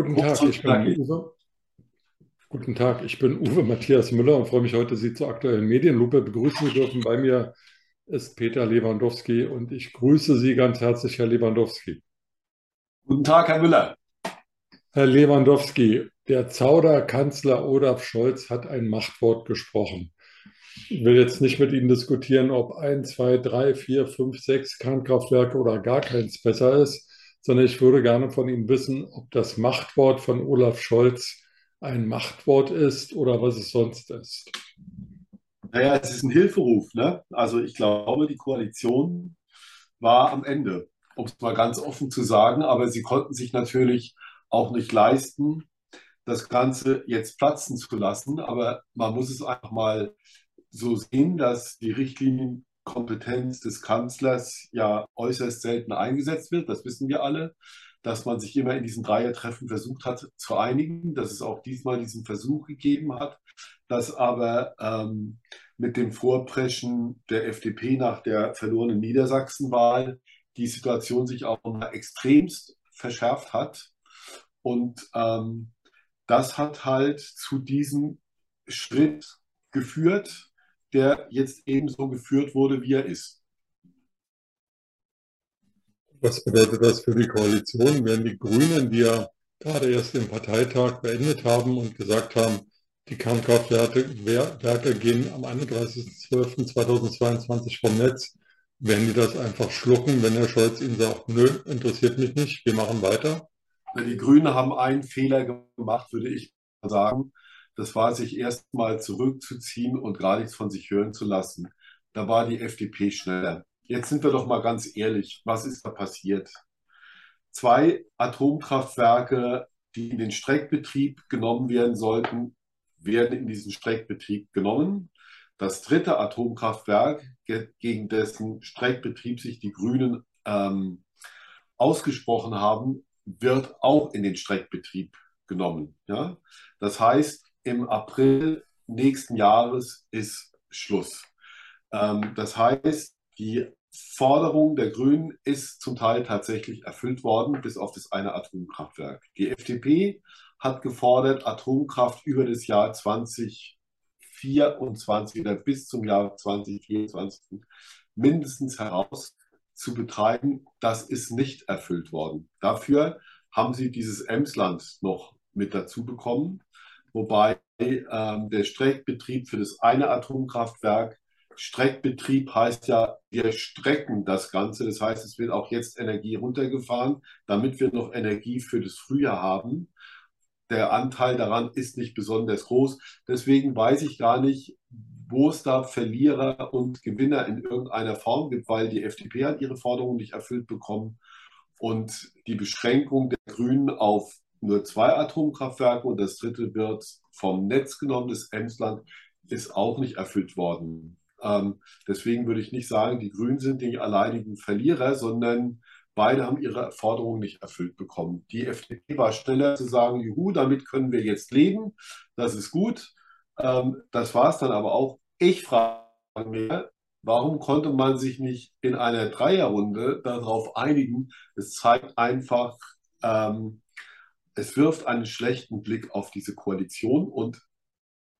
Guten Tag, ich bin Uwe. Guten Tag, ich bin Uwe Matthias Müller und freue mich heute, Sie zur aktuellen Medienlupe begrüßen zu dürfen. Bei mir ist Peter Lewandowski und ich grüße Sie ganz herzlich, Herr Lewandowski. Guten Tag, Herr Müller. Herr Lewandowski, der Zauderkanzler Olaf Scholz hat ein Machtwort gesprochen. Ich will jetzt nicht mit Ihnen diskutieren, ob ein, zwei, drei, vier, fünf, sechs Kernkraftwerke oder gar keins besser ist, sondern ich würde gerne von Ihnen wissen, ob das Machtwort von Olaf Scholz ein Machtwort ist oder was es sonst ist. Naja, es ist ein Hilferuf. Ne? Also ich glaube, die Koalition war am Ende, um es mal ganz offen zu sagen, aber sie konnten sich natürlich auch nicht leisten, das Ganze jetzt platzen zu lassen. Aber man muss es einfach mal so sehen, dass die Richtlinienkompetenz des Kanzlers ja äußerst selten eingesetzt wird. Das wissen wir alle. Dass man sich immer in diesen Dreiertreffen versucht hat zu einigen, dass es auch diesmal diesen Versuch gegeben hat, dass aber ähm, mit dem Vorpreschen der FDP nach der verlorenen Niedersachsenwahl die Situation sich auch mal extremst verschärft hat. Und ähm, das hat halt zu diesem Schritt geführt, der jetzt ebenso geführt wurde, wie er ist. Was bedeutet das für die Koalition? Werden die Grünen, die ja gerade erst den Parteitag beendet haben und gesagt haben, die Kernkraftwerke gehen am 31.12.2022 vom Netz, werden die das einfach schlucken, wenn Herr Scholz ihnen sagt, nö, interessiert mich nicht, wir machen weiter? Die Grünen haben einen Fehler gemacht, würde ich sagen. Das war, sich erstmal zurückzuziehen und gar nichts von sich hören zu lassen. Da war die FDP schneller. Jetzt sind wir doch mal ganz ehrlich, was ist da passiert? Zwei Atomkraftwerke, die in den Streckbetrieb genommen werden sollten, werden in diesen Streckbetrieb genommen. Das dritte Atomkraftwerk, gegen dessen Streckbetrieb sich die Grünen ähm, ausgesprochen haben, wird auch in den Streckbetrieb genommen. Ja? Das heißt, im April nächsten Jahres ist Schluss. Ähm, das heißt, die Forderung der Grünen ist zum Teil tatsächlich erfüllt worden, bis auf das eine Atomkraftwerk. Die FDP hat gefordert, Atomkraft über das Jahr 2024 oder bis zum Jahr 2024 mindestens heraus zu betreiben. Das ist nicht erfüllt worden. Dafür haben sie dieses Emsland noch mit dazu bekommen, wobei ähm, der Streckbetrieb für das eine Atomkraftwerk Streckbetrieb heißt ja, wir strecken das Ganze. Das heißt, es wird auch jetzt Energie runtergefahren, damit wir noch Energie für das Frühjahr haben der Anteil daran ist nicht besonders groß. Deswegen weiß ich gar nicht, wo es da Verlierer und Gewinner in irgendeiner Form gibt, weil die FDP hat ihre Forderungen nicht erfüllt bekommen und die Beschränkung der Grünen auf nur zwei Atomkraftwerke und das dritte wird vom Netz genommen, das Emsland, ist auch nicht erfüllt worden. Ähm, deswegen würde ich nicht sagen, die Grünen sind die alleinigen Verlierer, sondern Beide haben ihre Forderungen nicht erfüllt bekommen. Die FDP war schneller zu sagen, juhu, damit können wir jetzt leben, das ist gut. Ähm, das war es dann aber auch. Ich frage mich, warum konnte man sich nicht in einer Dreierrunde darauf einigen? Es zeigt einfach, ähm, es wirft einen schlechten Blick auf diese Koalition und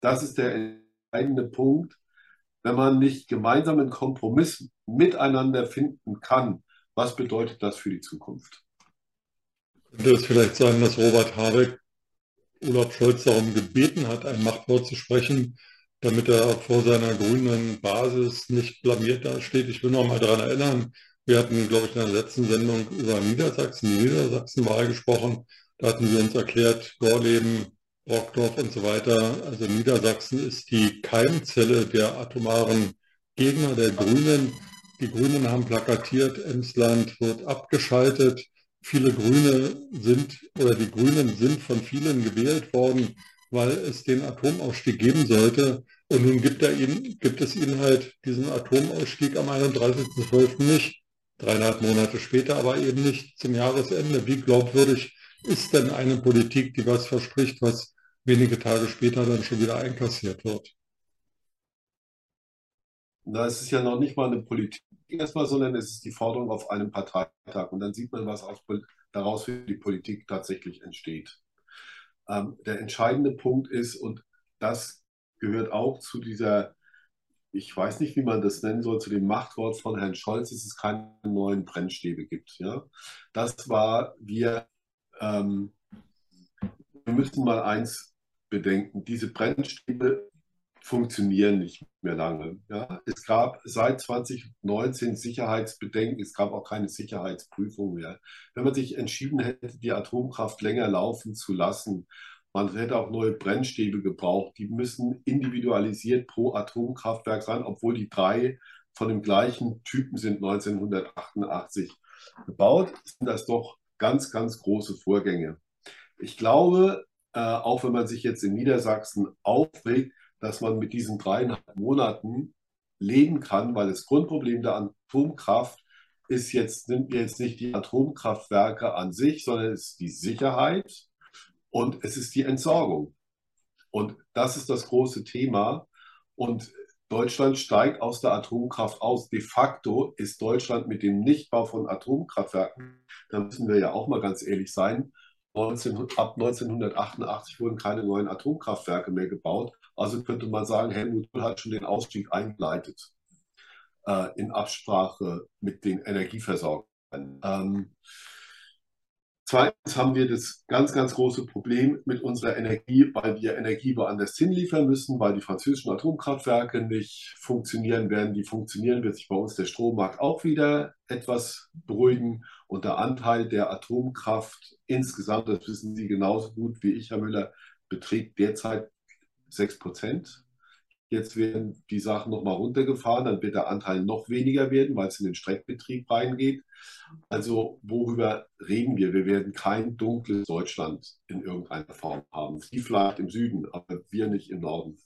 das ist der entscheidende Punkt. Wenn man nicht gemeinsam einen Kompromiss miteinander finden kann, was bedeutet das für die Zukunft? Könnte es vielleicht sein, dass Robert Habeck Olaf Scholz darum gebeten hat, ein Machtwort zu sprechen, damit er vor seiner grünen Basis nicht blamiert dasteht? Ich will noch mal daran erinnern, wir hatten, glaube ich, in der letzten Sendung über Niedersachsen, die Niedersachsenwahl gesprochen. Da hatten Sie uns erklärt, Gorleben, Brockdorf und so weiter. Also Niedersachsen ist die Keimzelle der atomaren Gegner der Grünen. Die Grünen haben plakatiert, Emsland wird abgeschaltet. Viele Grüne sind oder die Grünen sind von vielen gewählt worden, weil es den Atomausstieg geben sollte. Und nun gibt, er ihnen, gibt es ihnen halt diesen Atomausstieg am 31.12. nicht. Dreieinhalb Monate später, aber eben nicht zum Jahresende. Wie glaubwürdig ist denn eine Politik, die was verspricht, was wenige Tage später dann schon wieder einkassiert wird? Na, es ist ja noch nicht mal eine Politik erstmal, sondern es ist die Forderung auf einem Parteitag. Und dann sieht man, was aus, daraus für die Politik tatsächlich entsteht. Ähm, der entscheidende Punkt ist, und das gehört auch zu dieser, ich weiß nicht, wie man das nennen soll, zu dem Machtwort von Herrn Scholz, dass es keine neuen Brennstäbe gibt. Ja? Das war, wir, ähm, wir müssen mal eins bedenken, diese Brennstäbe funktionieren nicht mehr lange. Ja? Es gab seit 2019 Sicherheitsbedenken, es gab auch keine Sicherheitsprüfung mehr. Wenn man sich entschieden hätte, die Atomkraft länger laufen zu lassen, man hätte auch neue Brennstäbe gebraucht. Die müssen individualisiert pro Atomkraftwerk sein, obwohl die drei von dem gleichen Typen sind 1988 gebaut, sind das doch ganz, ganz große Vorgänge. Ich glaube, äh, auch wenn man sich jetzt in Niedersachsen aufregt, dass man mit diesen dreieinhalb Monaten leben kann, weil das Grundproblem der Atomkraft ist jetzt, sind jetzt nicht die Atomkraftwerke an sich, sondern es ist die Sicherheit und es ist die Entsorgung. Und das ist das große Thema. Und Deutschland steigt aus der Atomkraft aus. De facto ist Deutschland mit dem Nichtbau von Atomkraftwerken, da müssen wir ja auch mal ganz ehrlich sein, 19, ab 1988 wurden keine neuen Atomkraftwerke mehr gebaut. Also könnte man sagen, Helmut Kohl hat schon den Ausstieg eingeleitet äh, in Absprache mit den Energieversorgern. Ähm, Zweitens haben wir das ganz, ganz große Problem mit unserer Energie, weil wir Energie woanders hinliefern müssen, weil die französischen Atomkraftwerke nicht funktionieren werden. Die funktionieren, wird sich bei uns der Strommarkt auch wieder etwas beruhigen. Und der Anteil der Atomkraft insgesamt, das wissen Sie genauso gut wie ich, Herr Müller, beträgt derzeit 6 Prozent. Jetzt werden die Sachen nochmal runtergefahren, dann wird der Anteil noch weniger werden, weil es in den Streckbetrieb reingeht. Also worüber reden wir? Wir werden kein dunkles Deutschland in irgendeiner Form haben. Sie vielleicht im Süden, aber wir nicht im Norden.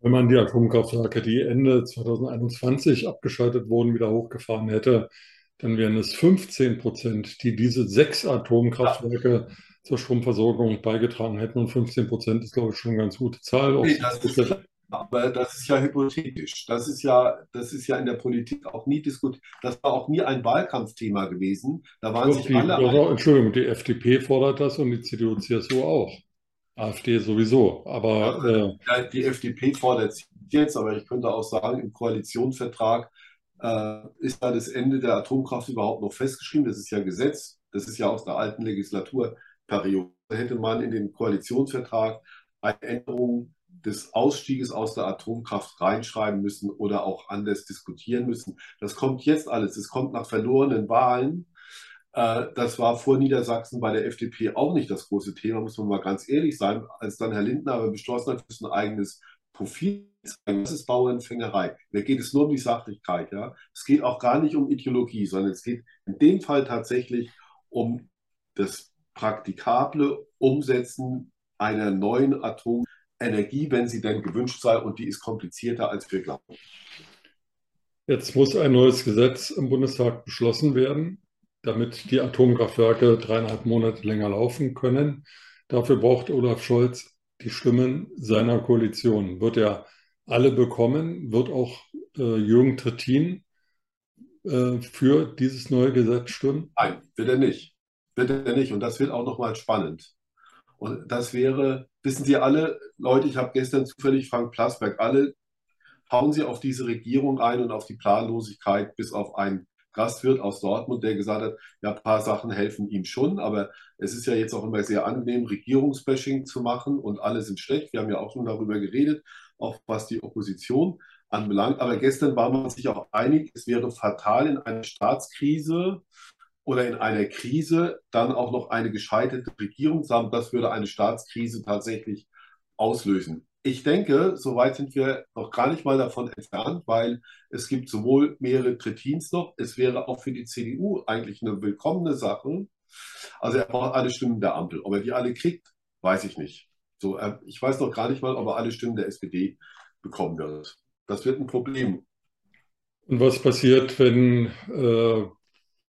Wenn man die Atomkraftwerke, die Ende 2021 abgeschaltet wurden, wieder hochgefahren hätte, dann wären es 15 Prozent, die diese sechs Atomkraftwerke ja zur Stromversorgung beigetragen hätten. Und 15 Prozent ist, glaube ich, schon eine ganz gute Zahl. Nee, das ist, aber das ist ja hypothetisch. Das ist ja, das ist ja in der Politik auch nie diskutiert. Das war auch nie ein Wahlkampfthema gewesen. Da waren sich die, alle. Also, Entschuldigung, die FDP fordert das und die CDU, CSU auch. AfD sowieso. Aber ja, äh, die FDP fordert es jetzt, aber ich könnte auch sagen, im Koalitionsvertrag äh, ist da das Ende der Atomkraft überhaupt noch festgeschrieben. Das ist ja Gesetz. Das ist ja aus der alten Legislatur Periode hätte man in den Koalitionsvertrag eine Änderung des Ausstieges aus der Atomkraft reinschreiben müssen oder auch anders diskutieren müssen. Das kommt jetzt alles. Es kommt nach verlorenen Wahlen. Äh, das war vor Niedersachsen bei der FDP auch nicht das große Thema, muss man mal ganz ehrlich sein. Als dann Herr Lindner aber beschlossen hat, ein eigenes Profil das ist Bauernfängerei. Da geht es nur um die Sachlichkeit. Ja? Es geht auch gar nicht um Ideologie, sondern es geht in dem Fall tatsächlich um das praktikable Umsetzen einer neuen Atomenergie, wenn sie denn gewünscht sei, und die ist komplizierter, als wir glauben. Jetzt muss ein neues Gesetz im Bundestag beschlossen werden, damit die Atomkraftwerke dreieinhalb Monate länger laufen können. Dafür braucht Olaf Scholz die Stimmen seiner Koalition. Wird er alle bekommen? Wird auch äh, Jürgen Trittin äh, für dieses neue Gesetz stimmen? Nein, wird er nicht wird er nicht. Und das wird auch nochmal spannend. Und das wäre, wissen Sie alle, Leute, ich habe gestern zufällig Frank Plasberg, alle hauen Sie auf diese Regierung ein und auf die Planlosigkeit, bis auf einen Gastwirt aus Dortmund, der gesagt hat, ja, ein paar Sachen helfen ihm schon, aber es ist ja jetzt auch immer sehr angenehm, Regierungsbashing zu machen und alle sind schlecht. Wir haben ja auch schon darüber geredet, auch was die Opposition anbelangt. Aber gestern war man sich auch einig, es wäre fatal in einer Staatskrise oder in einer Krise dann auch noch eine gescheiterte Regierung haben, das würde eine Staatskrise tatsächlich auslösen. Ich denke, soweit sind wir noch gar nicht mal davon entfernt, weil es gibt sowohl mehrere Kretins noch, es wäre auch für die CDU eigentlich eine willkommene Sache. Also er braucht alle Stimmen der Ampel. Ob er die alle kriegt, weiß ich nicht. So, ich weiß noch gar nicht mal, ob er alle Stimmen der SPD bekommen wird. Das wird ein Problem. Und was passiert, wenn äh,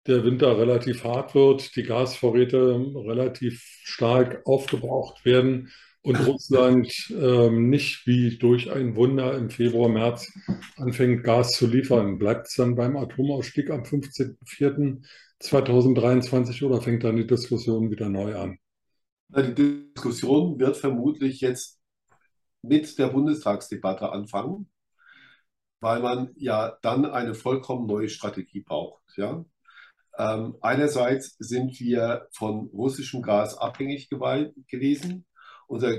der Winter relativ hart wird, die Gasvorräte relativ stark aufgebraucht werden und Russland ähm, nicht wie durch ein Wunder im Februar, März anfängt, Gas zu liefern, bleibt es dann beim Atomausstieg am 15.04.2023 oder fängt dann die Diskussion wieder neu an? Die Diskussion wird vermutlich jetzt mit der Bundestagsdebatte anfangen, weil man ja dann eine vollkommen neue Strategie braucht. Ja? Ähm, einerseits sind wir von russischem Gas abhängig gewesen. Unser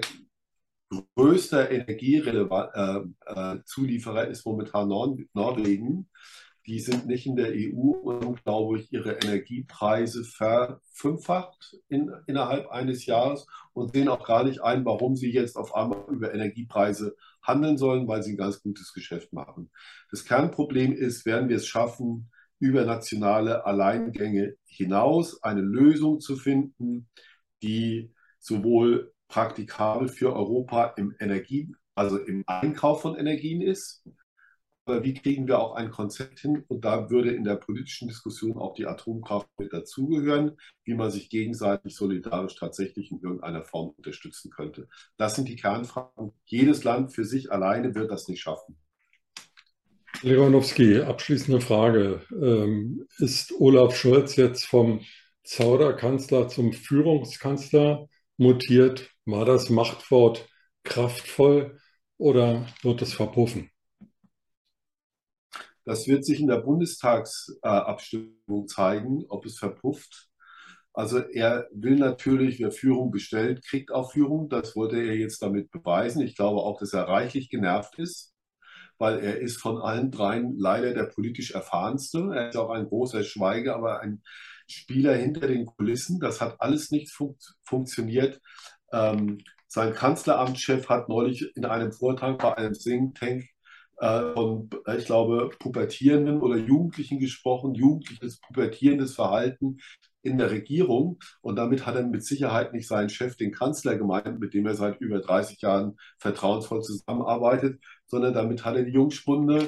größter Energiezulieferer äh, äh, ist momentan Nord Norwegen. Die sind nicht in der EU und, glaube ich, ihre Energiepreise verfünffacht in, innerhalb eines Jahres und sehen auch gar nicht ein, warum sie jetzt auf einmal über Energiepreise handeln sollen, weil sie ein ganz gutes Geschäft machen. Das Kernproblem ist, werden wir es schaffen, über nationale Alleingänge hinaus eine Lösung zu finden, die sowohl praktikabel für Europa im Energie, also im Einkauf von Energien ist, aber wie kriegen wir auch ein Konzept hin? Und da würde in der politischen Diskussion auch die Atomkraft mit dazugehören, wie man sich gegenseitig solidarisch tatsächlich in irgendeiner Form unterstützen könnte. Das sind die Kernfragen. Jedes Land für sich alleine wird das nicht schaffen. Lewandowski, abschließende Frage. Ähm, ist Olaf Scholz jetzt vom Zauderkanzler zum Führungskanzler mutiert? War das Machtwort kraftvoll oder wird es verpuffen? Das wird sich in der Bundestagsabstimmung zeigen, ob es verpufft. Also er will natürlich, wer Führung bestellt, kriegt auch Führung. Das wollte er jetzt damit beweisen. Ich glaube auch, dass er reichlich genervt ist, weil er ist von allen dreien leider der politisch erfahrenste. Er ist auch ein großer Schweiger, aber ein Spieler hinter den Kulissen. Das hat alles nicht fun funktioniert. Ähm, sein Kanzleramtschef hat neulich in einem Vortrag bei einem Think Tank äh, von, äh, ich glaube, Pubertierenden oder Jugendlichen gesprochen, jugendliches pubertierendes Verhalten in der Regierung. Und damit hat er mit Sicherheit nicht seinen Chef, den Kanzler, gemeint, mit dem er seit über 30 Jahren vertrauensvoll zusammenarbeitet, sondern damit hat er die Jungspunde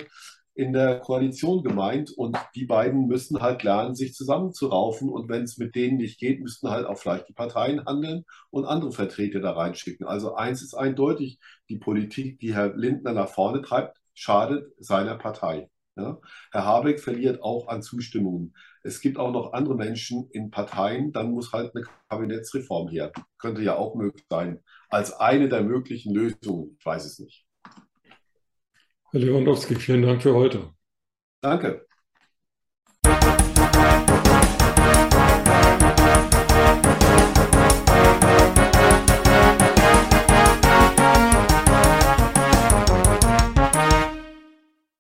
in der Koalition gemeint. Und die beiden müssen halt lernen, sich zusammenzuraufen. Und wenn es mit denen nicht geht, müssten halt auch vielleicht die Parteien handeln und andere Vertreter da reinschicken. Also eins ist eindeutig, die Politik, die Herr Lindner nach vorne treibt, schadet seiner Partei. Ja? Herr Habeck verliert auch an Zustimmungen. Es gibt auch noch andere Menschen in Parteien, dann muss halt eine Kabinettsreform her. Könnte ja auch möglich sein, als eine der möglichen Lösungen. Ich weiß es nicht. Herr Lewandowski, vielen Dank für heute. Danke.